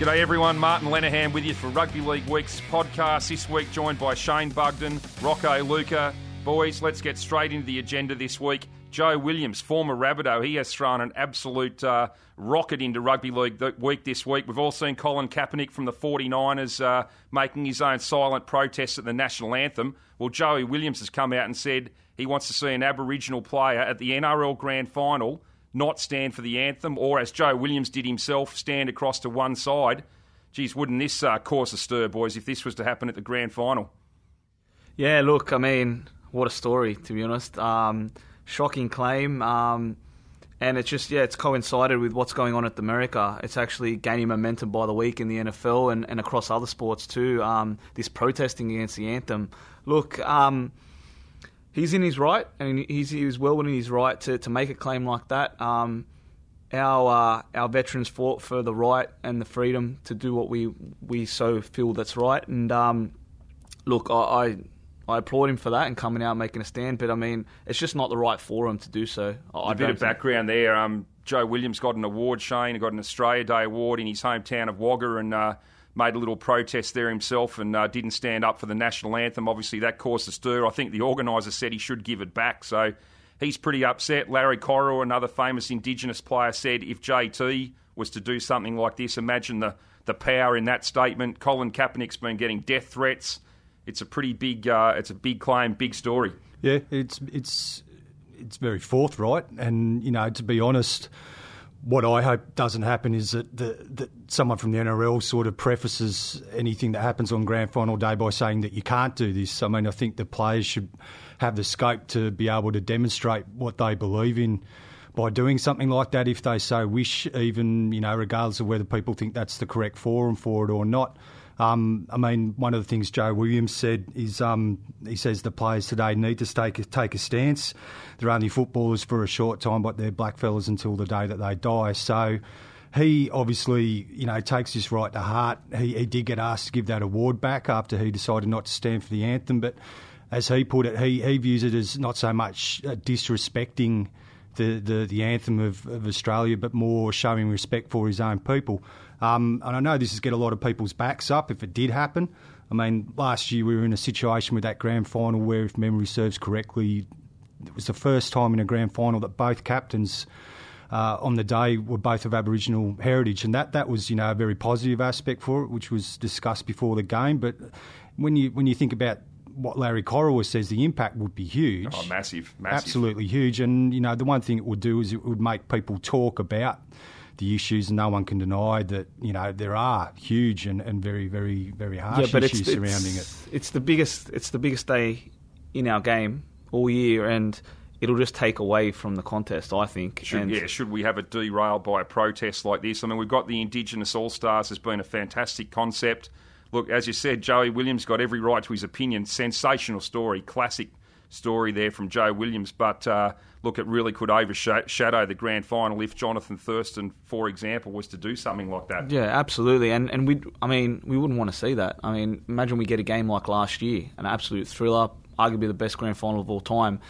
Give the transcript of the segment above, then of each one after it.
G'day everyone, Martin Lenahan with you for Rugby League Week's podcast. This week joined by Shane Bugden, Rocco Luca. Boys, let's get straight into the agenda this week. Joe Williams, former Rabbitoh, he has thrown an absolute uh, rocket into Rugby League week this week. We've all seen Colin Kaepernick from the 49ers uh, making his own silent protest at the national anthem. Well, Joey Williams has come out and said he wants to see an Aboriginal player at the NRL Grand Final not stand for the anthem, or as Joe Williams did himself, stand across to one side. Geez, wouldn't this uh, cause a stir, boys, if this was to happen at the grand final? Yeah, look, I mean, what a story, to be honest. Um, shocking claim. Um, and it's just, yeah, it's coincided with what's going on at the America. It's actually gaining momentum by the week in the NFL and, and across other sports too. Um, this protesting against the anthem. Look, um, he's in his right, and he's, he's well within his right to, to make a claim like that. Um, our uh, our veterans fought for the right and the freedom to do what we we so feel that's right. And um, look, I, I, I applaud him for that and coming out and making a stand. But I mean, it's just not the right forum to do so. I a bit of background there. Um, Joe Williams got an award. Shane got an Australia Day award in his hometown of Wagga, and. Uh, made a little protest there himself and uh, didn't stand up for the national anthem. Obviously, that caused a stir. I think the organiser said he should give it back. So he's pretty upset. Larry Corowa, another famous Indigenous player, said if JT was to do something like this, imagine the, the power in that statement. Colin Kaepernick's been getting death threats. It's a pretty big, uh, it's a big claim, big story. Yeah, it's it's it's very forthright, and you know, to be honest what I hope doesn't happen is that, the, that someone from the NRL sort of prefaces anything that happens on grand final day by saying that you can't do this. I mean, I think the players should have the scope to be able to demonstrate what they believe in by doing something like that if they so wish, even, you know, regardless of whether people think that's the correct forum for it or not. Um, I mean, one of the things Joe Williams said is um, he says the players today need to take a, take a stance. They're only footballers for a short time, but they're blackfellas until the day that they die. So he obviously, you know, takes this right to heart. He, he did get asked to give that award back after he decided not to stand for the anthem, but as he put it, he, he views it as not so much uh, disrespecting the, the, the anthem of, of Australia, but more showing respect for his own people. Um, and I know this has get a lot of people's backs up if it did happen. I mean, last year we were in a situation with that grand final where, if memory serves correctly, it was the first time in a grand final that both captains uh, on the day were both of Aboriginal heritage, and that, that was you know a very positive aspect for it, which was discussed before the game. But when you when you think about what Larry Corowa says, the impact would be huge. Oh, massive, massive, absolutely huge. And you know the one thing it would do is it would make people talk about the issues. And no one can deny that you know there are huge and, and very very very harsh yeah, but issues it's, surrounding it's, it. It's the biggest it's the biggest day in our game all year, and it'll just take away from the contest. I think. Should, and yeah, should we have it derailed by a protest like this? I mean, we've got the Indigenous All Stars has been a fantastic concept. Look, as you said, Joey Williams got every right to his opinion. Sensational story, classic story there from Joe Williams, but. Uh, look, it really could overshadow the grand final if Jonathan Thurston, for example, was to do something like that. Yeah, absolutely. And and we, I mean, we wouldn't want to see that. I mean, imagine we get a game like last year, an absolute thriller, arguably the best grand final of all time.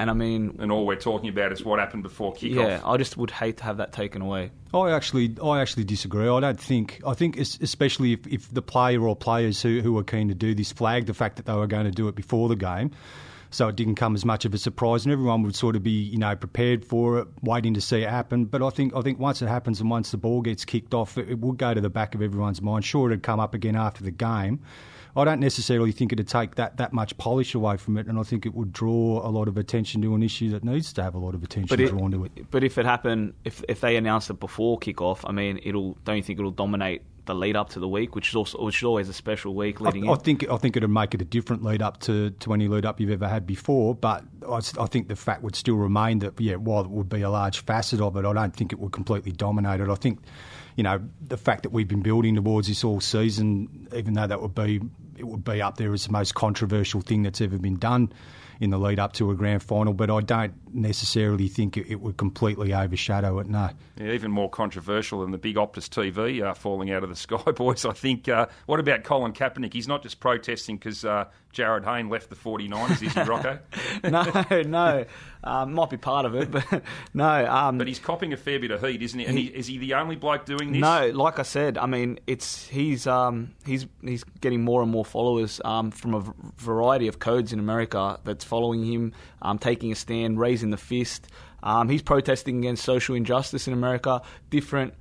And I mean, and all we're talking about is what happened before kickoff. Yeah, I just would hate to have that taken away. I actually, I actually disagree. I don't think. I think, especially if, if the player or players who who were keen to do this flagged the fact that they were going to do it before the game so it didn't come as much of a surprise, and everyone would sort of be, you know, prepared for it, waiting to see it happen. But I think I think once it happens and once the ball gets kicked off, it, it would go to the back of everyone's mind. Sure, it'd come up again after the game. I don't necessarily think it'd take that, that much polish away from it, and I think it would draw a lot of attention to an issue that needs to have a lot of attention it, drawn to it. But if it happened, if if they announced it before kickoff, I mean, it'll don't you think it'll dominate the lead up to the week, which is also which is always a special week leading. I, I think I think it'd make it a different lead up to, to any lead up you've ever had before. But I, I, think the fact would still remain that yeah, while it would be a large facet of it, I don't think it would completely dominate it. I think you know the fact that we've been building towards this all season, even though that would be it would be up there as the most controversial thing that's ever been done in the lead up to a grand final, but I don't necessarily think it, would completely overshadow it. No. Yeah, even more controversial than the big Optus TV uh, falling out of the sky, boys. I think. Uh, what about Colin Kaepernick? He's not just protesting because Jarryd Hayne left the 49ers, is he, Rocco? no, no. Um, might be part of it, but no. Um, but he's copping a fair bit of heat, isn't he? And he, is he the only bloke doing this? No, like I said, I mean, it's he's um, he's he's getting more and more followers um, from a variety of codes in America that's following him, um, taking a stand, raising the fist. Um, he's protesting against social injustice in America, different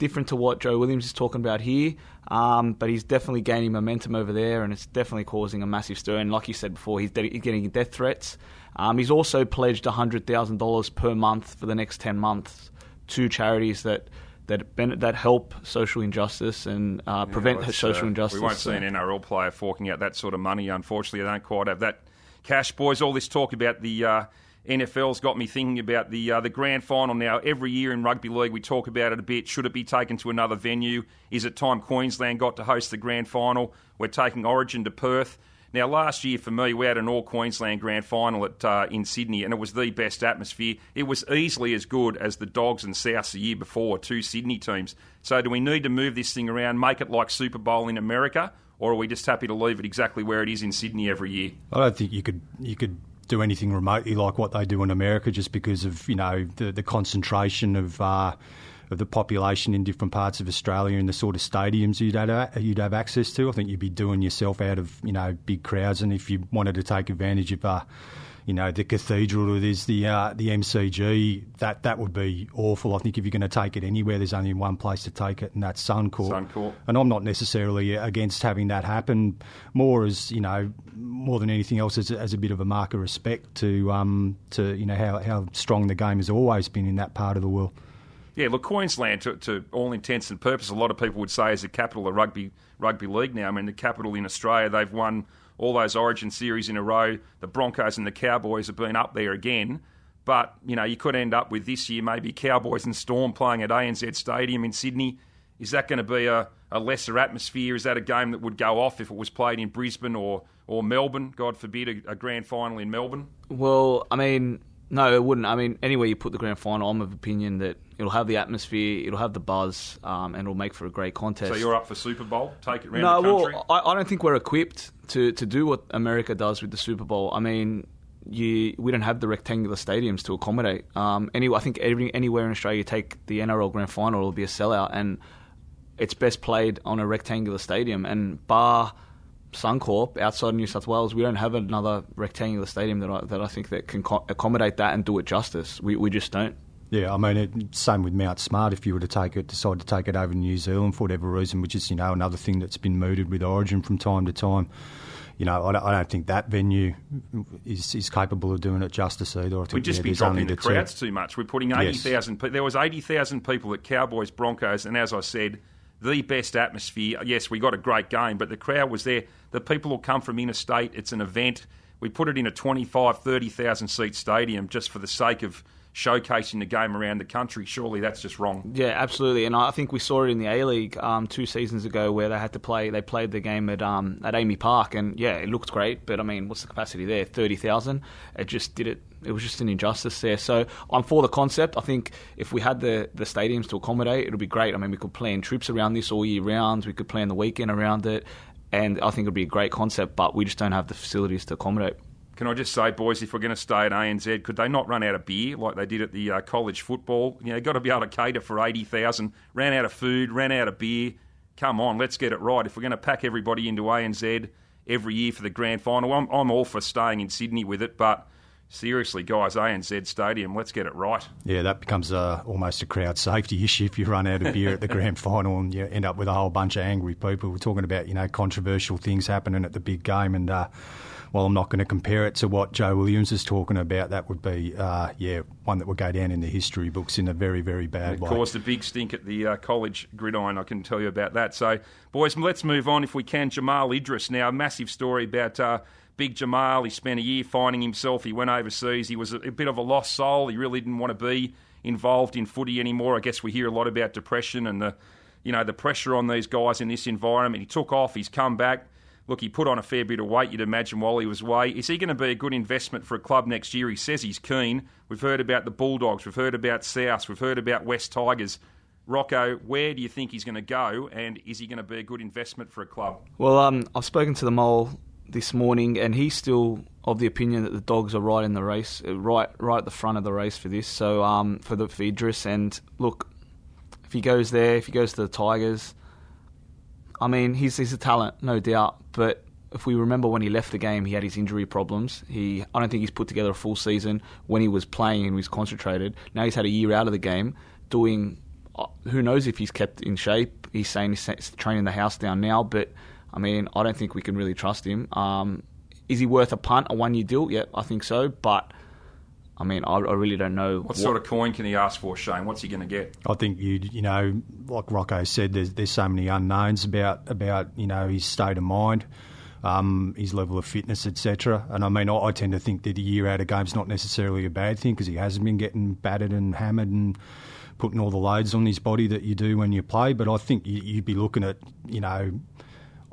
different to what Joe Williams is talking about here. Um, but he's definitely gaining momentum over there, and it's definitely causing a massive stir. And like you said before, he's, de- getting death threats. Um, he's also pledged $100,000 per month for the next 10 months to charities that that that help social injustice and uh, prevent yeah, social uh, injustice. We won't see an NRL player forking out that sort of money. Unfortunately, they don't quite have that cash, boys. All this talk about the uh, NFL's got me thinking about the uh, the grand final now. Every year in rugby league, we talk about it a bit. Should it be taken to another venue? Is it time Queensland got to host the grand final? We're taking Origin to Perth. Now, last year for me, we had an all Queensland grand final at uh, in Sydney, and it was the best atmosphere. It was easily as good as the Dogs and Souths the year before, two Sydney teams. So, do we need to move this thing around, make it like Super Bowl in America, or are we just happy to leave it exactly where it is in Sydney every year? I don't think you could you could do anything remotely like what they do in America, just because of you know the the concentration of. Uh, of the population in different parts of Australia and the sort of stadiums you'd have, you'd have access to. I think you'd be doing yourself out of you know big crowds, and if you wanted to take advantage of uh, you know the cathedral or there's the uh, the MCG, that that would be awful. I think if you're going to take it anywhere, there's only one place to take it, and that's Suncorp. Suncorp. And I'm not necessarily against having that happen. More as you know, more than anything else, as, as a bit of a mark of respect to um, to you know how how strong the game has always been in that part of the world. Yeah, look, Queensland, to, to, all intents and purposes, a lot of people would say is the capital of rugby rugby league now. I mean, the capital in Australia, they've won all those Origin series in a row. The Broncos and the Cowboys have been up there again. But, you know, you could end up with this year maybe Cowboys and Storm playing at ANZ Stadium in Sydney. Is that going to be a, a lesser atmosphere? Is that a game that would go off if it was played in Brisbane or, or Melbourne, God forbid, a, a grand final in Melbourne? Well, I mean, no, it wouldn't. I mean, anywhere you put the grand final, I'm of opinion that it'll have the atmosphere, it'll have the buzz, um, and it'll make for a great contest. So you're up for Super Bowl? Take it around no, the country? well, I, I don't think we're equipped to, to do what America does with the Super Bowl. I mean, you, we don't have the rectangular stadiums to accommodate. Um, anyway, I think every, anywhere in Australia you take the NRL Grand Final, it'll be a sellout, and it's best played on a rectangular stadium. And bar Suncorp outside New South Wales, we don't have another rectangular stadium that I, that I think that can co- accommodate that and do it justice. We we just don't. Yeah, I mean, it, same with Mount Smart. If you were to take it, decide to take it over to New Zealand for whatever reason, which is you know another thing that's been mooted with Origin from time to time. You know, I don't, I don't think that venue is, is capable of doing it justice either. I think, We'd just yeah, be dropping the crowds too much. We're putting eighty thousand. Yes. There was eighty thousand people at Cowboys Broncos, and as I said, the best atmosphere. Yes, we got a great game, but the crowd was there. The people will come from interstate. It's an event. We put it in a 25, 30,000 seat stadium just for the sake of showcasing the game around the country. Surely that's just wrong. Yeah, absolutely. And I think we saw it in the A League um, two seasons ago where they had to play. They played the game at um, at AAMI Park, and yeah, it looked great. But I mean, what's the capacity there? Thirty thousand. It just did it. It was just an injustice there. So I'm for the concept. I think if we had the the stadiums to accommodate, it would be great. I mean, we could plan trips around this all year round. We could plan the weekend around it. And I think it would be a great concept, but we just don't have the facilities to accommodate. Can I just say, boys, if we're going to stay at ANZ, could they not run out of beer like they did at the uh, college football? You know, got to be able to cater for 80,000. Ran out of food, ran out of beer. Come on, let's get it right. If we're going to pack everybody into ANZ every year for the grand final, I'm, I'm all for staying in Sydney with it, but seriously, guys, ANZ Stadium, let's get it right. Yeah, that becomes a, almost a crowd safety issue if you run out of beer at the grand final and you end up with a whole bunch of angry people. We're talking about, you know, controversial things happening at the big game and, uh, while I'm not going to compare it to what Joe Williams is talking about, that would be, uh, yeah, one that would go down in the history books in a very, very bad way. caused a big stink at the uh, college gridiron, I can tell you about that. So, boys, let's move on if we can. Jamal Idris now, a massive story about. Uh, Big Jamal, he spent a year finding himself. He went overseas. He was a, a bit of a lost soul. He really didn't want to be involved in footy anymore. I guess we hear a lot about depression and the, you know, the pressure on these guys in this environment. He took off. He's come back look, he put on a fair bit of weight, you'd imagine, while he was away. Is he going to be a good investment for a club next year? He says he's keen. We've heard about the Bulldogs, we've heard about South, we've heard about West Tigers. Rocco, where do you think he's going to go, and is he going to be a good investment for a club? Well, um, I've spoken to the mole this morning, and he's still of the opinion that the dogs are right in the race, uh, right right at the front of the race for this. So um, for the for Idris, and look, if he goes there, if he goes to the Tigers, I mean, he's he's a talent, no doubt. But if we remember when he left the game, he had his injury problems. He, I don't think he's put together a full season when he was playing and he was concentrated. Now he's had a year out of the game, doing. Uh, who knows if he's kept in shape? He's saying he's training the house down now, but I mean, I don't think we can really trust him. Um, is he worth a punt, a one-year deal? Yeah, I think so, but. I mean, I, I, really don't know. What, what, sort of coin can he ask for, Shane? What's he going to get? I think you, you know, like Rocco said, there's there's so many unknowns about about you know his state of mind um, his level of fitness, etc. And I mean, I, I, tend to think that a year out of game's not necessarily a bad thing because he hasn't been getting battered and hammered and putting all the loads on his body that you do when you play. But I think you, you'd be looking at, you know,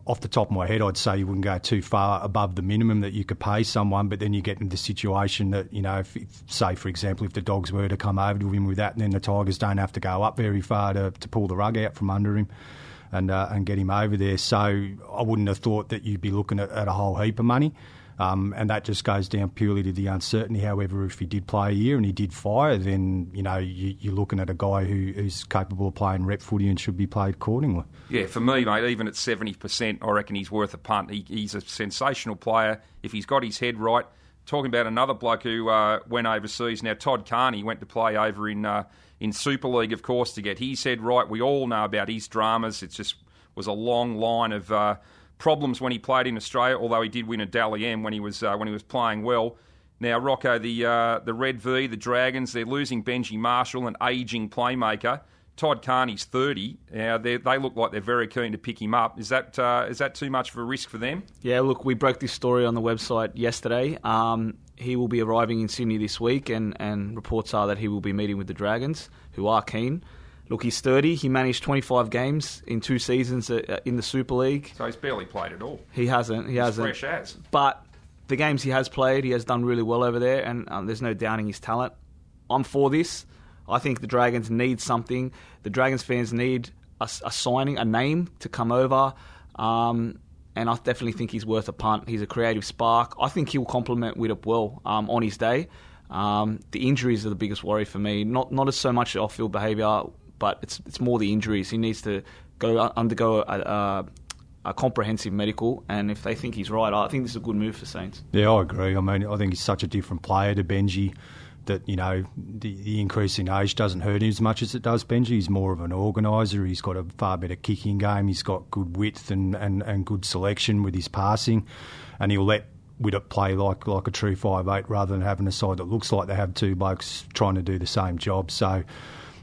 off the top of my head, I'd say you wouldn't go too far above the minimum that you could pay someone. But then you get into the situation that, you know, if, if, say, for example, if the dogs were to come over to him with that, and then the Tigers don't have to go up very far to, to pull the rug out from under him and uh, and get him over there. So I wouldn't have thought that you'd be looking at, at a whole heap of money. Um, and that just goes down purely to the uncertainty. However, if he did play a year and he did fire, then you know you, are looking at a guy who, who's capable of playing rep footy and should be played accordingly. Yeah, for me, mate, even at seventy percent, I reckon he's worth a punt. He, he's a sensational player if he's got his head right. Talking about another bloke who uh, went overseas now, Todd Carney went to play over in. Uh, in Super League, of course, to get his head right. We all know about his dramas. It just was a long line of uh, problems when he played in Australia. Although he did win a Dally M when he was uh, when he was playing well. Now Rocco, the uh, the Red V, the Dragons, they're losing Benji Marshall, an ageing playmaker. Todd Carney's 30. Now they look like they're very keen to pick him up. Is that uh, is that too much of a risk for them? Yeah, look, we broke this story on the website yesterday. Um, he will be arriving in Sydney this week, and, and reports are that he will be meeting with the Dragons, who are keen. Look, he's 30. He managed 25 games in two seasons uh, in the Super League. So he's barely played at all. He hasn't. He he's hasn't. Fresh as. But the games he has played, he has done really well over there, and um, there's no doubting his talent. I'm for this. I think the Dragons need something. The Dragons fans need a, a signing, a name to come over. Um, and I definitely think he's worth a punt. He's a creative spark. I think he'll complement Widdop well um, on his day. Um, the injuries are the biggest worry for me. Not not as so much off-field behaviour, but it's it's more the injuries. He needs to go uh, undergo a, a, a, comprehensive medical, and if they think he's right, I think this is a good move for Saints. Yeah, I agree. I mean, I think he's such a different player to Benji that you know the, the increase in age doesn't hurt him as much as it does Benji. He's more of an organiser. He's got a far better kicking game. He's got good width and, and, and good selection with his passing, and he'll let Widdop play like like a true five eight rather than having a side that looks like they have two blokes trying to do the same job. So.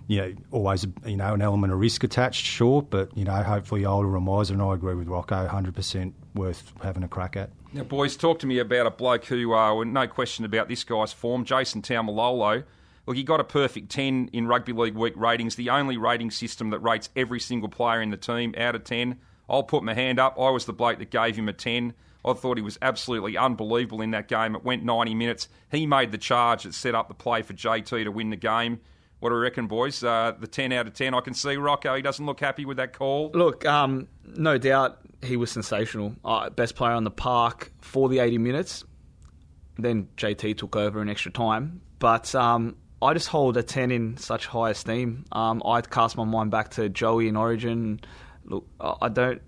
You know, always you know an element of risk attached, sure, but you know, hopefully older and wiser. And I agree with Rocco, hundred percent worth having a crack at. Now, boys, talk to me about a bloke who, uh, no question about this guy's form, Jason Taumalolo. Look, he got a perfect 10 in Rugby League Week ratings, the only rating system that rates every single player in the team out of 10. I'll put my hand up. I was the bloke that gave him a 10. I thought he was absolutely unbelievable in that game. It went 90 minutes. He made the charge that set up the play for JT to win the game. What do you reckon, boys? Uh, the 10 out of 10. I can see Rocco, he doesn't look happy with that call. Look, um, no doubt he was sensational. Uh, best player on the park for the 80 minutes. Then JT took over in extra time. But um, I just hold a 10 in such high esteem. Um, I'd cast my mind back to Joey in Origin. Look, I don't.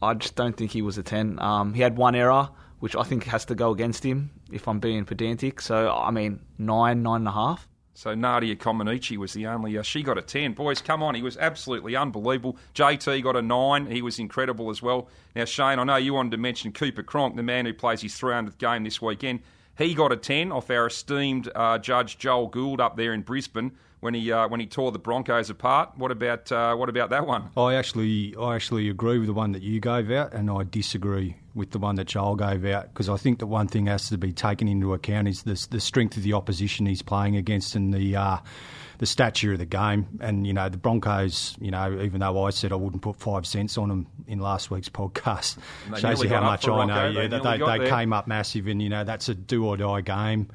I just don't think he was a 10. Um, he had one error, which I think has to go against him, if I'm being pedantic. So, I mean, nine, nine and a half. So Nadia Comaneci was the only. Uh, she got a ten. Boys, come on, he was absolutely unbelievable. JT got a nine. He was incredible as well. Now Shane, I know you wanted to mention Cooper Cronk, the man who plays his 300th game this weekend. He got a ten off our esteemed uh, judge Joel Gould up there in Brisbane when he uh, when he tore the Broncos apart. What about uh, what about that one? I actually I actually agree with the one that you gave out, and I disagree with the one that Joel gave out because I think that one thing has to be taken into account is the the strength of the opposition he's playing against and the. Uh, the stature of the game, and you know the Broncos. You know, even though I said I wouldn't put five cents on them in last week's podcast, shows you how much I know. Yeah, they, they, they came up massive, and you know that's a do or die game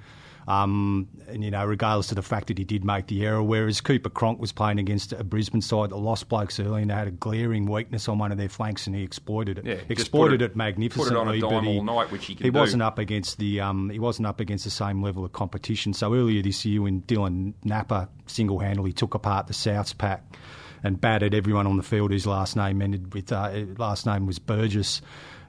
Um, and you know, regardless of the fact that he did make the error, whereas Cooper Cronk was playing against a Brisbane side that lost blokes early and they had a glaring weakness on one of their flanks, and he exploited it. Yeah, exploited it, it- magnificently. put it on a dime he, all night, which he can he do. wasn't up against the um, he wasn't up against the same level of competition. So earlier this year, when Dylan Napa single handedly took apart the Souths pack and battered everyone on the field whose last name ended with uh, last name was Burgess.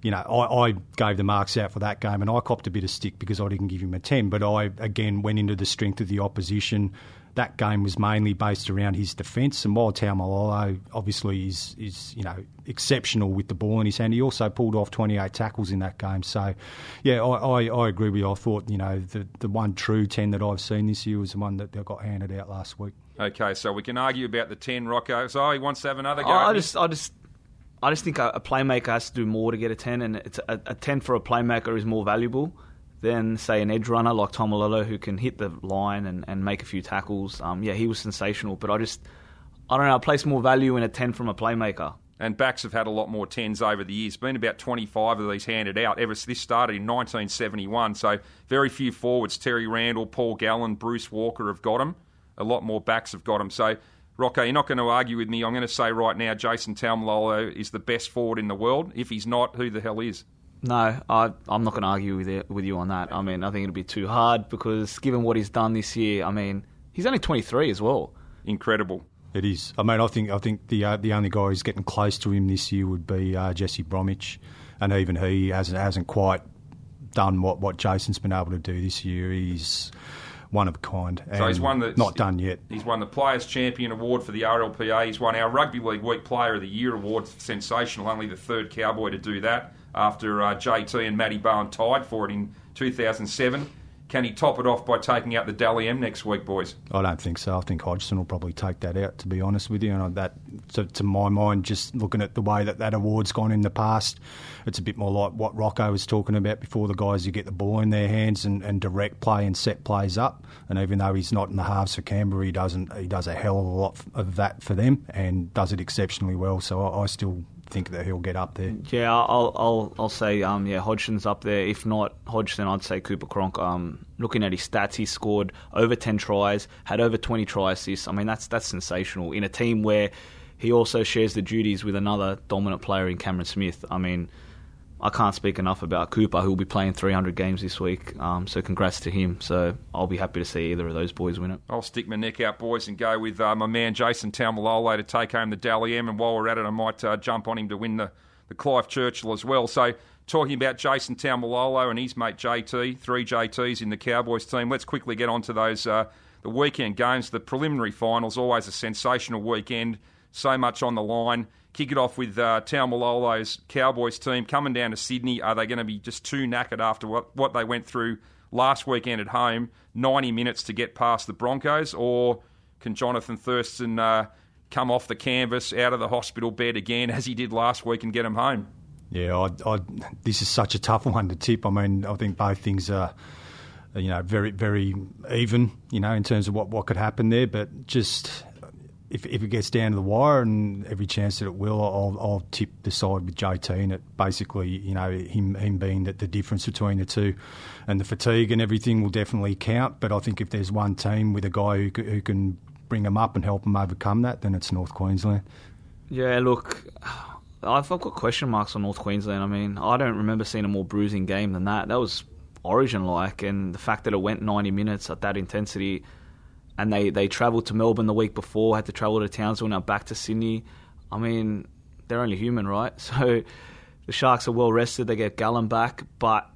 You know, I, I gave the marks out for that game, and I copped a bit of stick because I didn't give him a ten. But I again went into the strength of the opposition. That game was mainly based around his defence, and while Taumalolo obviously is is you know exceptional with the ball in his hand, he also pulled off 28 tackles in that game. So, yeah, I, I, I agree with you. I thought you know the the one true ten that I've seen this year was the one that got handed out last week. Okay, so we can argue about the 10, Rocco. So he wants to have another go. I at I me. just, I just, I just think a, playmaker has to do more to get a ten, and it's a, a ten for a playmaker is more valuable than say an edge runner like Tom Taumalolo who can hit the line and, and make a few tackles. Um, yeah, he was sensational, but I just, I don't know, I place more value in a ten from a playmaker. And backs have had a lot more tens over the years. Been about 25 of these handed out ever this started in 1971. So very few forwards. Terry Randall, Paul Gallen, Bruce Walker have got them. A lot more backs have got them. So, Rocco, you're not going to argue with me. I'm going to say right now Jason Taumalolo is the best forward in the world. If he's not, who the hell is? No, I, I'm not going to argue with it, with you on that. I mean, I think it'll be too hard because given what he's done this year, I mean, he's only 23 as well. Incredible. It is. I mean, I think I think the uh, the only guy who's getting close to him this year would be uh, Jesse Bromwich, and even he hasn't hasn't quite done what, what Jason's been able to do this year. He's one of a kind. So he's won the not done yet. He's won the Players Champion Award for the RLPA. He's won our Rugby League Week Player of the Year award. Sensational. Only the third Cowboy to do that after uh, JT and Matty Bowen tied for it in 2007. Can he top it off by taking out the Dally M next week, boys? I don't think so. I think Hodgson will probably take that out. To be honest with you, and that to, to my mind, just looking at the way that that award's gone in the past, it's a bit more like what Rocco was talking about before. The guys who get the ball in their hands and, and direct play and set plays up. And even though he's not in the halves for Canberra, he doesn't. He does a hell of a lot of that for them and does it exceptionally well. So I, I still think that he'll get up there. Yeah, I'll I'll I'll say um yeah Hodgson's up there. If not Hodgson, I'd say Cooper Cronk. Um, looking at his stats, he scored over ten tries, had over twenty try assists. I mean that's that's sensational in a team where he also shares the duties with another dominant player in Cameron Smith. I mean. I can't speak enough about Cooper, who'll be playing 300 games this week. Um, so congrats to him. So I'll be happy to see either of those boys win it. I'll stick my neck out, boys, and go with uh, my man Jason Taumalolo to take home the Dally M. And while we're at it, I might uh, jump on him to win the, the Clive Churchill as well. So, talking about Jason Taumalolo and his mate JT, three JTs in the Cowboys team, let's quickly get on to those uh, the weekend games. The preliminary finals, always a sensational weekend, so much on the line. Kick it off with uh, Taumalolo's Cowboys team coming down to Sydney. Are they going to be just too knackered after what, what they went through last weekend at home? 90 minutes to get past the Broncos? Or can Jonathan Thurston uh, come off the canvas, out of the hospital bed again, as he did last week, and get them home? Yeah, I, I, this is such a tough one to tip. I mean, I think both things are, you know, very, very even, you know, in terms of what, what could happen there. But just if, if it gets down to the wire, and every chance that it will, I'll, I'll tip the side with JT, and it basically, you know, him him being that the difference between the two, and the fatigue and everything will definitely count. But I think if there's one team with a guy who, who can bring them up and help them overcome that, then it's North Queensland. Yeah, look, I've, I've got question marks on North Queensland. I mean, I don't remember seeing a more bruising game than that. That was Origin like, and the fact that it went 90 minutes at that intensity, and they, they travelled to Melbourne the week before, had to travel to Townsville, now back to Sydney. I mean, they're only human, right? So the Sharks are well rested. They get Gallen back, but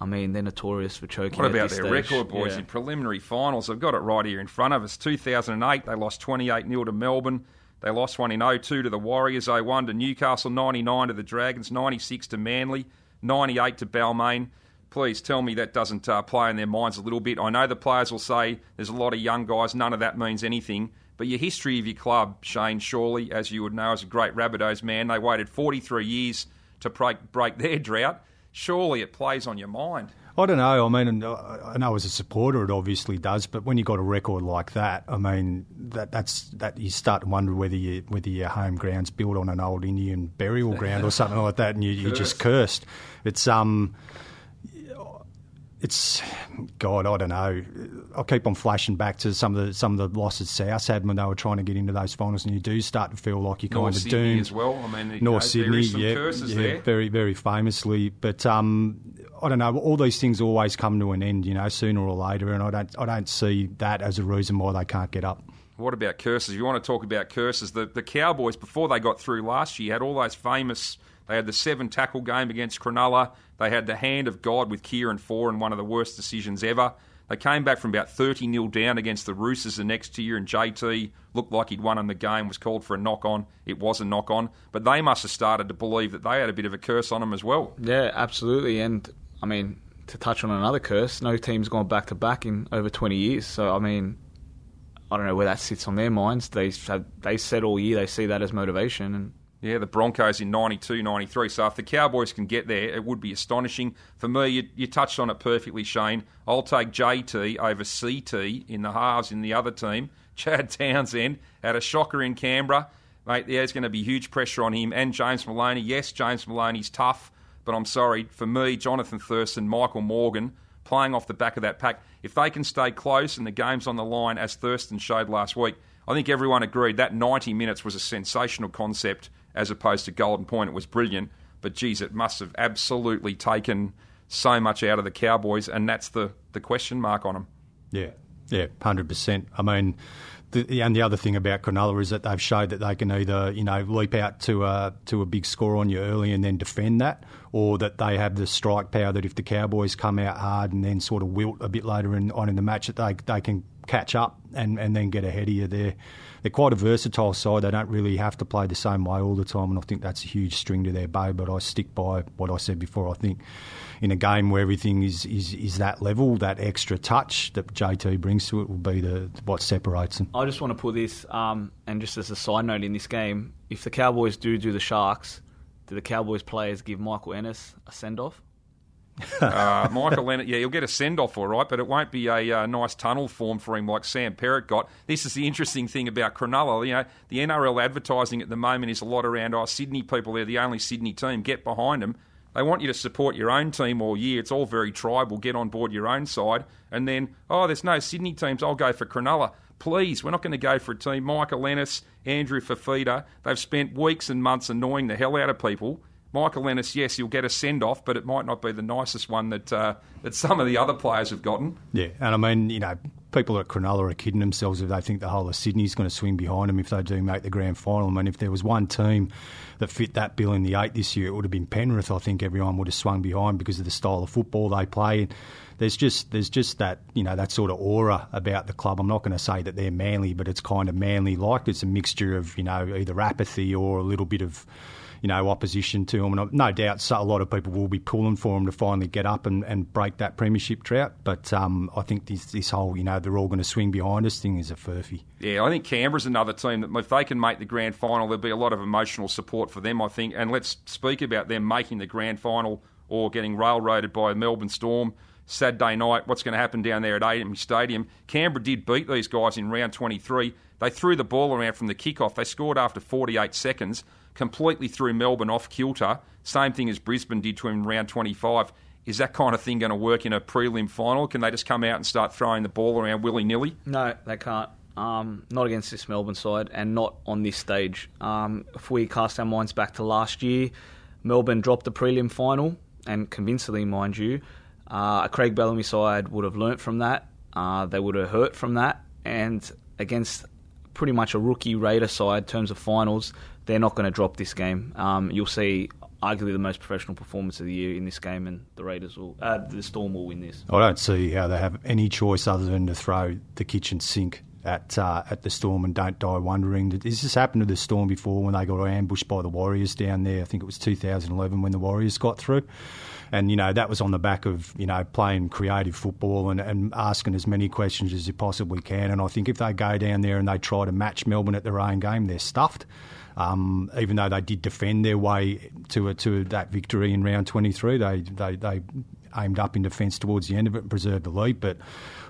I mean, they're notorious for choking. What at about their stage. record, boys, Yeah. in preliminary finals? I've got it right here in front of us. 2008, they lost 28 0 to Melbourne. They lost one in 02 to the Warriors, 01 to Newcastle, 99 to the Dragons, 96 to Manly, 98 to Balmain. Please tell me that doesn't uh, play in their minds a little bit. I know the players will say there's a lot of young guys, none of that means anything. But your history of your club, Shane, surely, as you would know as a great Rabbitohs man, they waited 43 years to break, break their drought. Surely it plays on your mind. I don't know. I mean, uh, I know as a supporter it obviously does, but when you've got a record like that, I mean, that that's that you start to wonder whether you whether your home ground's built on an old Indian burial ground or something like that, and you, you're just cursed. It's um, it's God, I don't know. I keep on flashing back to some of the some of the losses South had when they were trying to get into those finals, and you do start to feel like you're North kind of Sydney doomed. as well. I mean, North know, Sydney, there is some yeah, curses yeah, there. very very famously. But um, I don't know. All these things always come to an end, you know, sooner or later, and I don't I don't see that as a reason why they can't get up. What about curses? If you want to talk about curses, the, the Cowboys, before they got through last year, had all those famous. They had the seven tackle game against Cronulla. They had the hand of God with Kieran Foran and one of the worst decisions ever. They came back from about 30 0 down against the Roosters the next year, and JT looked like he'd won in the game, was called for a knock on. It was a knock on. But they must have started to believe that they had a bit of a curse on them as well. Yeah, absolutely. And I mean, to touch on another curse, no team's gone back to back in over 20 years. So I mean, I don't know where that sits on their minds. They they said all year they see that as motivation, and Yeah, the Broncos in 92, 93. So if the Cowboys can get there, it would be astonishing. For me, you, you touched on it perfectly, Shane. I'll take JT over CT in the halves in the other team. Chad Townsend had a shocker in Canberra. Mate, there's going to be huge pressure on him. And James Maloney. Yes, James Maloney's tough, but I'm sorry. For me, Jonathan Thurston, Michael Morgan, playing off the back of that pack, if they can stay close and the game's on the line, as Thurston showed last week, I think everyone agreed that 90 minutes was a sensational concept as opposed to Golden Point. It was brilliant, but geez, it must have absolutely taken so much out of the Cowboys, and that's the, the question mark on them. Yeah, yeah, hundred percent. I mean, the, and the other thing about Cronulla is that they've showed that they can either you know leap out to a to a big score on you early and then defend that, or that they have the strike power that if the Cowboys come out hard and then sort of wilt a bit later in, on in the match, that they they can catch up and, and then get ahead of you. They're they're quite a versatile side. They don't really have to play the same way all the time, and I think that's a huge string to their bow. But I stick by what I said before. I think in a game where everything is, is, is that level, that extra touch that JT brings to it will be the what separates them. I just want to put this, um, and just as a side note in this game, if the Cowboys do do the Sharks, do the Cowboys players give Michael Ennis a send off? Uh, Michael Leonard, yeah, he'll get a send off, all right, but it won't be a uh, nice tunnel form for him like Sam Perrott got. This is the interesting thing about Cronulla. You know, the NRL advertising at the moment is a lot around, oh, Sydney people, they're the only Sydney team, get behind them. They want you to support your own team all year. It's all very tribal. Get on board your own side. And then, oh, there's no Sydney teams. I'll go for Cronulla. Please, we're not going to go for a team. Michael Ennis, Andrew Fifita, they've spent weeks and months annoying the hell out of people. Michael Ennis, yes, he'll get a send off, but it might not be the nicest one that uh, that some of the other players have gotten. Yeah, and I mean, you know, people at Cronulla are kidding themselves if they think the whole of Sydney's going to swing behind them if they do make the grand final. I mean, if there was one team that fit that bill in the eight this year, it would have been Penrith. I think everyone would have swung behind because of the style of football they play. There's just there's just that you know that sort of aura about the club. I'm not going to say that they're manly, but it's kind of manly like. It's a mixture of you know either apathy or a little bit of you know, opposition to them. And no doubt so a lot of people will be pulling for them to finally get up and, and break that premiership drought. But um, I think this, this whole, you know, they're all going to swing behind us thing is a furphy. Yeah, I think Canberra's another team that if they can make the grand final, there'll be a lot of emotional support for them, I think. And let's speak about them making the grand final or getting railroaded by Melbourne Storm. Saturday night, what's going to happen down there at AAMI Stadium? Canberra did beat these guys in round 23. They threw the ball around from the kickoff. They scored after 48 seconds, completely threw Melbourne off kilter. Same thing as Brisbane did to him in round 25. Is that kind of thing going to work in a prelim final? Can they just come out and start throwing the ball around willy nilly? No, they can't. Um, not against this Melbourne side, and not on this stage. Um, if we cast our minds back to last year, Melbourne dropped the prelim final, and convincingly, mind you. Uh, a Craig Bellamy side would have learnt from that. Uh, they would have hurt from that, and against pretty much a rookie Raider side in terms of finals, they're not going to drop this game. Um, you'll see arguably the most professional performance of the year in this game, and the Raiders will, uh, the Storm will win this. I don't see how they have any choice other than to throw the kitchen sink at uh, at the Storm and don't die wondering. This has happened to the Storm before when they got ambushed by the Warriors down there. I think it was 2011 when the Warriors got through. And, you know, that was on the back of, you know, playing creative football and, and asking as many questions as you possibly can. And I think if they go down there and they try to match Melbourne at their own game, they're stuffed. Um, even though they did defend their way to a, to that victory in round 23, they, they, they aimed up in defence towards the end of it and preserve the lead. But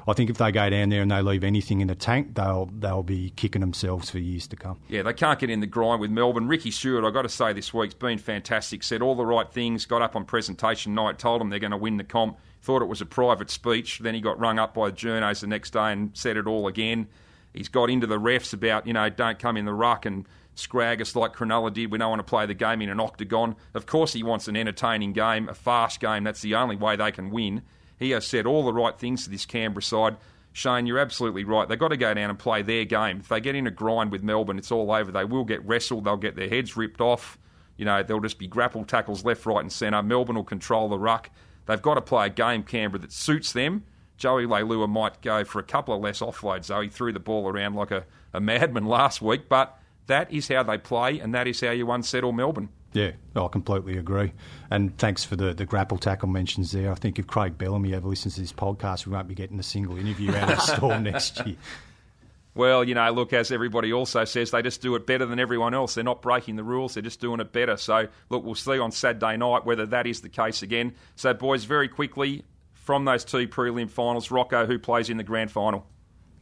I think if they go down there and they leave anything in the tank, they'll they'll be kicking themselves for years to come. Yeah, they can't get in the grind with Melbourne. Ricky Stuart, I've got to say, this week's been fantastic. Said all the right things, got up on presentation night, told them they're going to win the comp, thought it was a private speech. Then he got rung up by the journos the next day and said it all again. He's got into the refs about, you know, don't come in the ruck and scrag us like Cronulla did. We don't want to play the game in an octagon. Of course, he wants an entertaining game, a fast game. That's the only way they can win. He has said all the right things to this Canberra side. Shane, you're absolutely right. They've got to go down and play their game. If they get in a grind with Melbourne, it's all over. They will get wrestled. They'll get their heads ripped off. You know, there'll just be grapple tackles left, right, and centre. Melbourne will control the ruck. They've got to play a game, Canberra, that suits them. Joey Leilua might go for a couple of less offloads, though. He threw the ball around like a, a madman last week, but that is how they play, and that is how you unsettle Melbourne. Yeah, I completely agree. And thanks for the, the grapple tackle mentions there. I think if Craig Bellamy ever listens to this podcast, we won't be getting a single interview out of Storm next year. Well, you know, look, as everybody also says, they just do it better than everyone else. They're not breaking the rules, they're just doing it better. So, look, we'll see on Saturday night whether that is the case again. So, boys, very quickly, from those two prelim finals, Rocco, who plays in the grand final?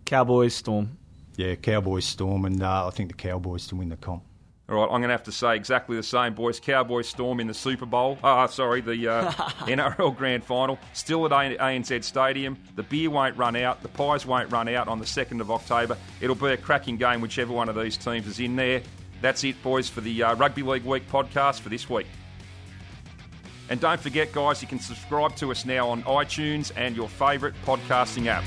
Cowboys, Storm. Yeah, Cowboys, Storm, and uh, I think the Cowboys to win the comp. All right, I'm going to have to say exactly the same, boys. Cowboys Storm in the Super Bowl. Ah, sorry, the uh, NRL Grand Final. Still at ANZ Stadium. The beer won't run out. The pies won't run out on the 2nd of October. It'll be a cracking game, whichever one of these teams is in there. That's it, boys, for the uh, Rugby League Week podcast for this week. And don't forget, guys, you can subscribe to us now on iTunes and your favourite podcasting app.